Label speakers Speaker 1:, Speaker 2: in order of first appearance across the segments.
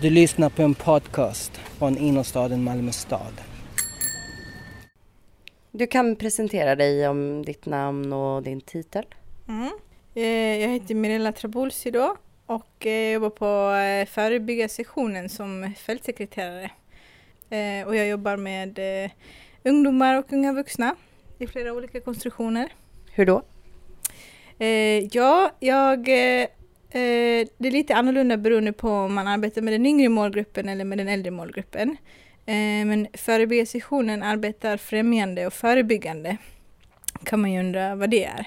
Speaker 1: Du lyssnar på en podcast från innerstaden Malmö stad.
Speaker 2: Du kan presentera dig om ditt namn och din titel.
Speaker 3: Mm. Eh, jag heter Mirella Trabulsi då och eh, jobbar på eh, förebyggarsektionen som fältsekreterare. Och jag jobbar med ungdomar och unga vuxna i flera olika konstruktioner.
Speaker 2: Hur då?
Speaker 3: Ja, jag Eh, det är lite annorlunda beroende på om man arbetar med den yngre målgruppen eller med den äldre målgruppen. Eh, men förebyggarsessionen arbetar främjande och förebyggande. Kan man ju undra vad det är.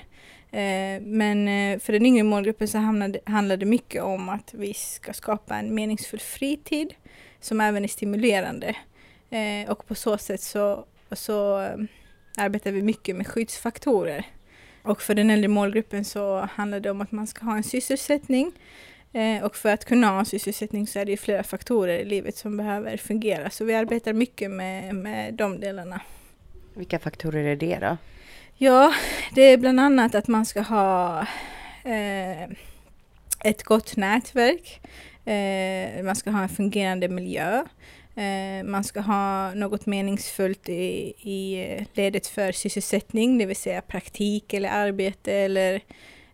Speaker 3: Eh, men eh, för den yngre målgruppen så handlar det mycket om att vi ska skapa en meningsfull fritid som även är stimulerande. Eh, och på så sätt så, så eh, arbetar vi mycket med skyddsfaktorer och för den äldre målgruppen så handlar det om att man ska ha en sysselsättning. Eh, och för att kunna ha en sysselsättning så är det flera faktorer i livet som behöver fungera. Så vi arbetar mycket med, med de delarna.
Speaker 2: Vilka faktorer är det då?
Speaker 3: Ja, det är bland annat att man ska ha eh, ett gott nätverk. Eh, man ska ha en fungerande miljö. Eh, man ska ha något meningsfullt i, i eh, ledet för sysselsättning, det vill säga praktik eller arbete eller,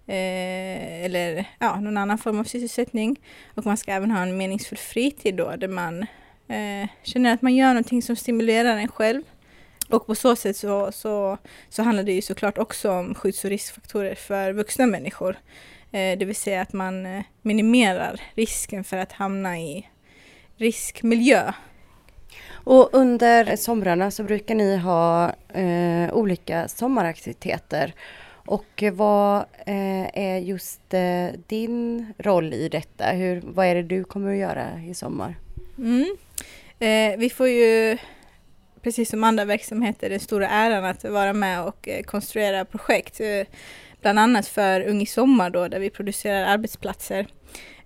Speaker 3: eh, eller ja, någon annan form av sysselsättning. Och man ska även ha en meningsfull fritid då, där man eh, känner att man gör någonting som stimulerar en själv. Och på så sätt så, så, så handlar det ju såklart också om skydds och riskfaktorer för vuxna människor. Eh, det vill säga att man eh, minimerar risken för att hamna i riskmiljö
Speaker 2: och under somrarna så brukar ni ha eh, olika sommaraktiviteter. Och vad eh, är just eh, din roll i detta? Hur, vad är det du kommer att göra i sommar?
Speaker 3: Mm. Eh, vi får ju, precis som andra verksamheter, den stora äran att vara med och eh, konstruera projekt. Eh, bland annat för Ung i sommar då, där vi producerar arbetsplatser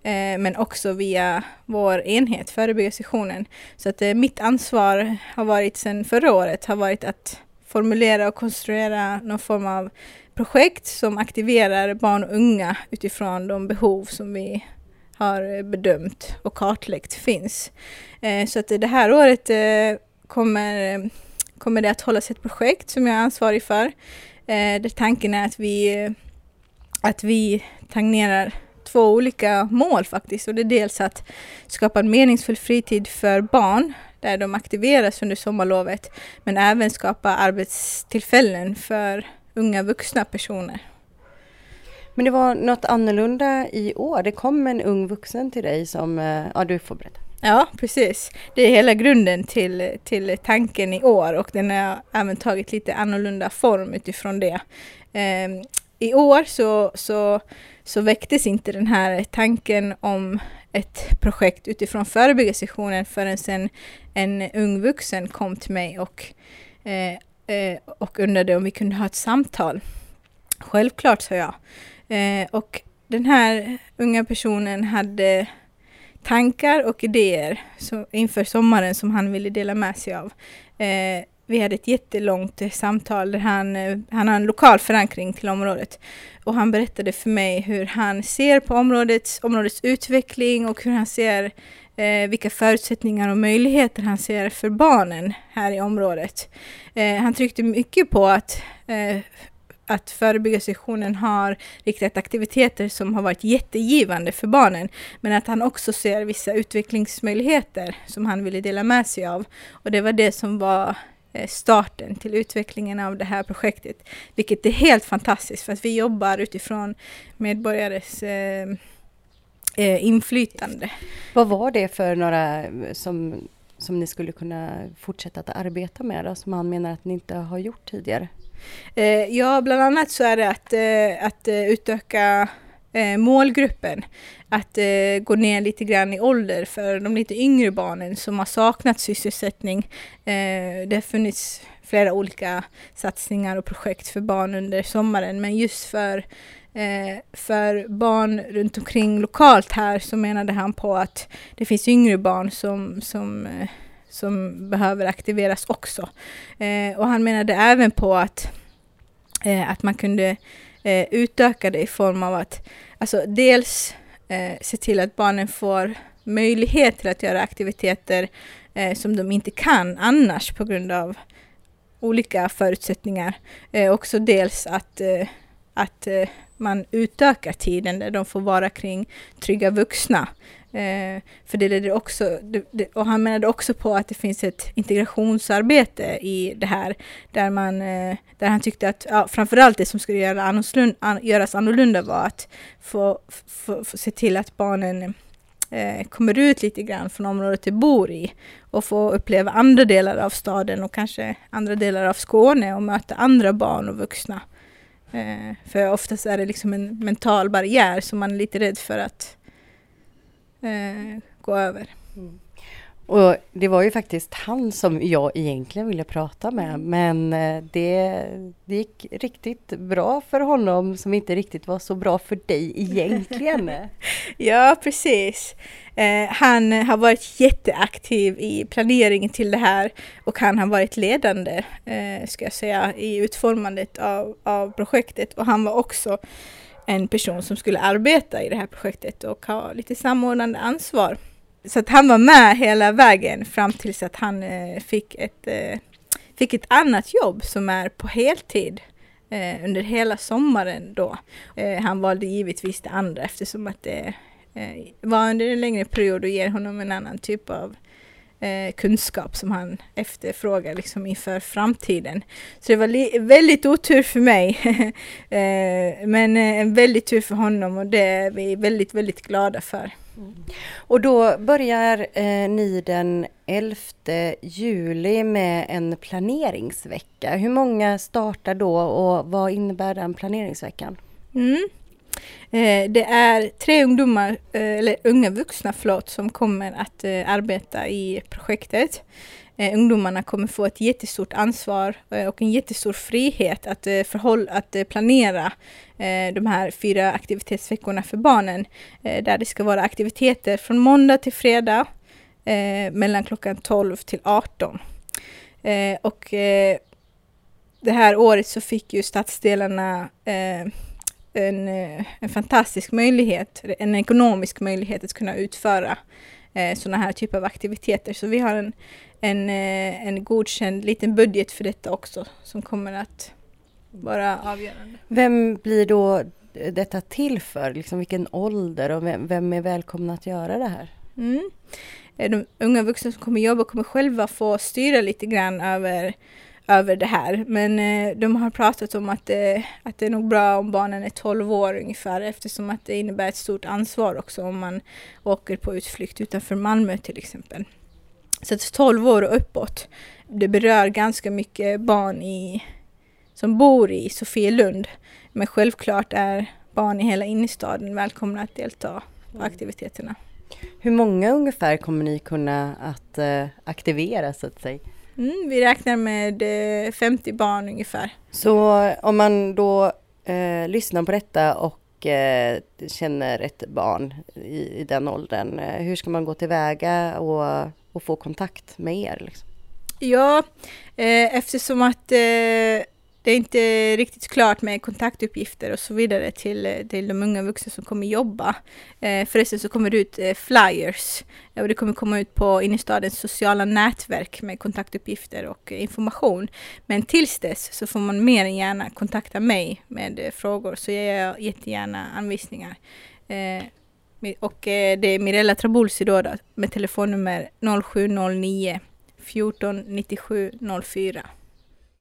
Speaker 3: Eh, men också via vår enhet, förebyggarsessionen. Så att eh, mitt ansvar har varit sedan förra året har varit att formulera och konstruera någon form av projekt som aktiverar barn och unga utifrån de behov som vi har eh, bedömt och kartlagt finns. Så att det här året kommer, kommer det att hållas ett projekt som jag är ansvarig för. Där tanken är att vi, att vi tangerar två olika mål faktiskt. Och det är dels att skapa en meningsfull fritid för barn där de aktiveras under sommarlovet. Men även skapa arbetstillfällen för unga vuxna personer.
Speaker 2: Men det var något annorlunda i år. Det kom en ung vuxen till dig som, eh, ja du får berätta.
Speaker 3: Ja, precis. Det är hela grunden till, till tanken i år och den har även tagit lite annorlunda form utifrån det. I år så, så så väcktes inte den här tanken om ett projekt utifrån förebyggarsessionen förrän sen en ung vuxen kom till mig och, eh, eh, och undrade om vi kunde ha ett samtal. Självklart, sa jag. Eh, och den här unga personen hade tankar och idéer så, inför sommaren som han ville dela med sig av. Eh, vi hade ett jättelångt samtal där han, eh, han har en lokal förankring till området. Och han berättade för mig hur han ser på områdets, områdets utveckling och hur han ser eh, vilka förutsättningar och möjligheter han ser för barnen här i området. Eh, han tryckte mycket på att eh, att förebyggarsessionen har riktat aktiviteter som har varit jättegivande för barnen, men att han också ser vissa utvecklingsmöjligheter som han ville dela med sig av. Och det var det som var starten till utvecklingen av det här projektet. Vilket är helt fantastiskt för att vi jobbar utifrån medborgares eh, eh, inflytande.
Speaker 2: Vad var det för några som, som ni skulle kunna fortsätta att arbeta med då, som han menar att ni inte har gjort tidigare?
Speaker 3: Eh, ja, bland annat så är det att, eh, att eh, utöka eh, målgruppen att eh, gå ner lite grann i ålder för de lite yngre barnen som har saknat sysselsättning. Eh, det har funnits flera olika satsningar och projekt för barn under sommaren men just för eh, för barn runt omkring lokalt här så menade han på att det finns yngre barn som, som, eh, som behöver aktiveras också. Eh, och han menade även på att, eh, att man kunde eh, utöka det i form av att alltså dels eh, se till att barnen får möjlighet till att göra aktiviteter eh, som de inte kan annars på grund av olika förutsättningar. Eh, också dels att, eh, att eh, man utökar tiden där de får vara kring trygga vuxna. Eh, för det leder också, det, det, och han menade också på att det finns ett integrationsarbete i det här, där, man, eh, där han tyckte att ja, framförallt det som skulle göra annorlunda, an, göras annorlunda var att få, få, få se till att barnen eh, kommer ut lite grann från området de bor i och få uppleva andra delar av staden och kanske andra delar av Skåne och möta andra barn och vuxna. Eh, för oftast är det liksom en mental barriär som man är lite rädd för att eh, gå över. Mm.
Speaker 2: Och det var ju faktiskt han som jag egentligen ville prata med mm. men eh, det, det gick riktigt bra för honom som inte riktigt var så bra för dig egentligen.
Speaker 3: ja precis. Eh, han har varit jätteaktiv i planeringen till det här och han har varit ledande eh, ska jag säga i utformandet av, av projektet och han var också en person som skulle arbeta i det här projektet och ha lite samordnande ansvar. Så att han var med hela vägen fram tills att han eh, fick, ett, eh, fick ett annat jobb som är på heltid eh, under hela sommaren då. Eh, han valde givetvis det andra eftersom att det eh, var under en längre period och ger honom en annan typ av eh, kunskap som han efterfrågar liksom inför framtiden. Så det var väldigt otur för mig. eh, men eh, en väldigt tur för honom och det är vi väldigt, väldigt glada för. Mm.
Speaker 2: Och då börjar eh, ni den 11 juli med en planeringsvecka. Hur många startar då och vad innebär den planeringsveckan?
Speaker 3: Mm. Eh, det är tre ungdomar, eh, eller unga vuxna förlåt, som kommer att eh, arbeta i projektet. Eh, ungdomarna kommer få ett jättestort ansvar eh, och en jättestor frihet att, eh, förhåll, att planera de här fyra aktivitetsveckorna för barnen. Där det ska vara aktiviteter från måndag till fredag mellan klockan 12 till 18. Och det här året så fick ju stadsdelarna en, eh, en fantastisk möjlighet, en ekonomisk möjlighet att kunna utföra eh, sådana här typer av aktiviteter. Så vi har en, en, eh, en godkänd liten budget för detta också som kommer att vara avgörande.
Speaker 2: Vem blir då detta till för? Liksom vilken ålder och vem, vem är välkomna att göra det här?
Speaker 3: Mm. Eh, de unga vuxna som kommer jobba kommer själva få styra lite grann över över det här. Men eh, de har pratat om att, eh, att det är nog bra om barnen är 12 år ungefär eftersom att det innebär ett stort ansvar också om man åker på utflykt utanför Malmö till exempel. Så att 12 år och uppåt, det berör ganska mycket barn i, som bor i Sofielund. Men självklart är barn i hela innerstaden välkomna att delta på mm. aktiviteterna.
Speaker 2: Hur många ungefär kommer ni kunna att uh, aktivera så att säga?
Speaker 3: Mm, vi räknar med 50 eh, barn ungefär.
Speaker 2: Så om man då eh, lyssnar på detta och eh, känner ett barn i, i den åldern, eh, hur ska man gå tillväga och, och få kontakt med er? Liksom?
Speaker 3: Ja, eh, eftersom att eh, det är inte riktigt klart med kontaktuppgifter och så vidare till, till de unga vuxna som kommer jobba. Eh, förresten så kommer det ut eh, flyers eh, och det kommer komma ut på innerstadens sociala nätverk med kontaktuppgifter och eh, information. Men tills dess så får man mer än gärna kontakta mig med eh, frågor så ger jag jättegärna anvisningar. Eh, och eh, det är Mirella Trabulsi då, då med telefonnummer 0709 14 97 04.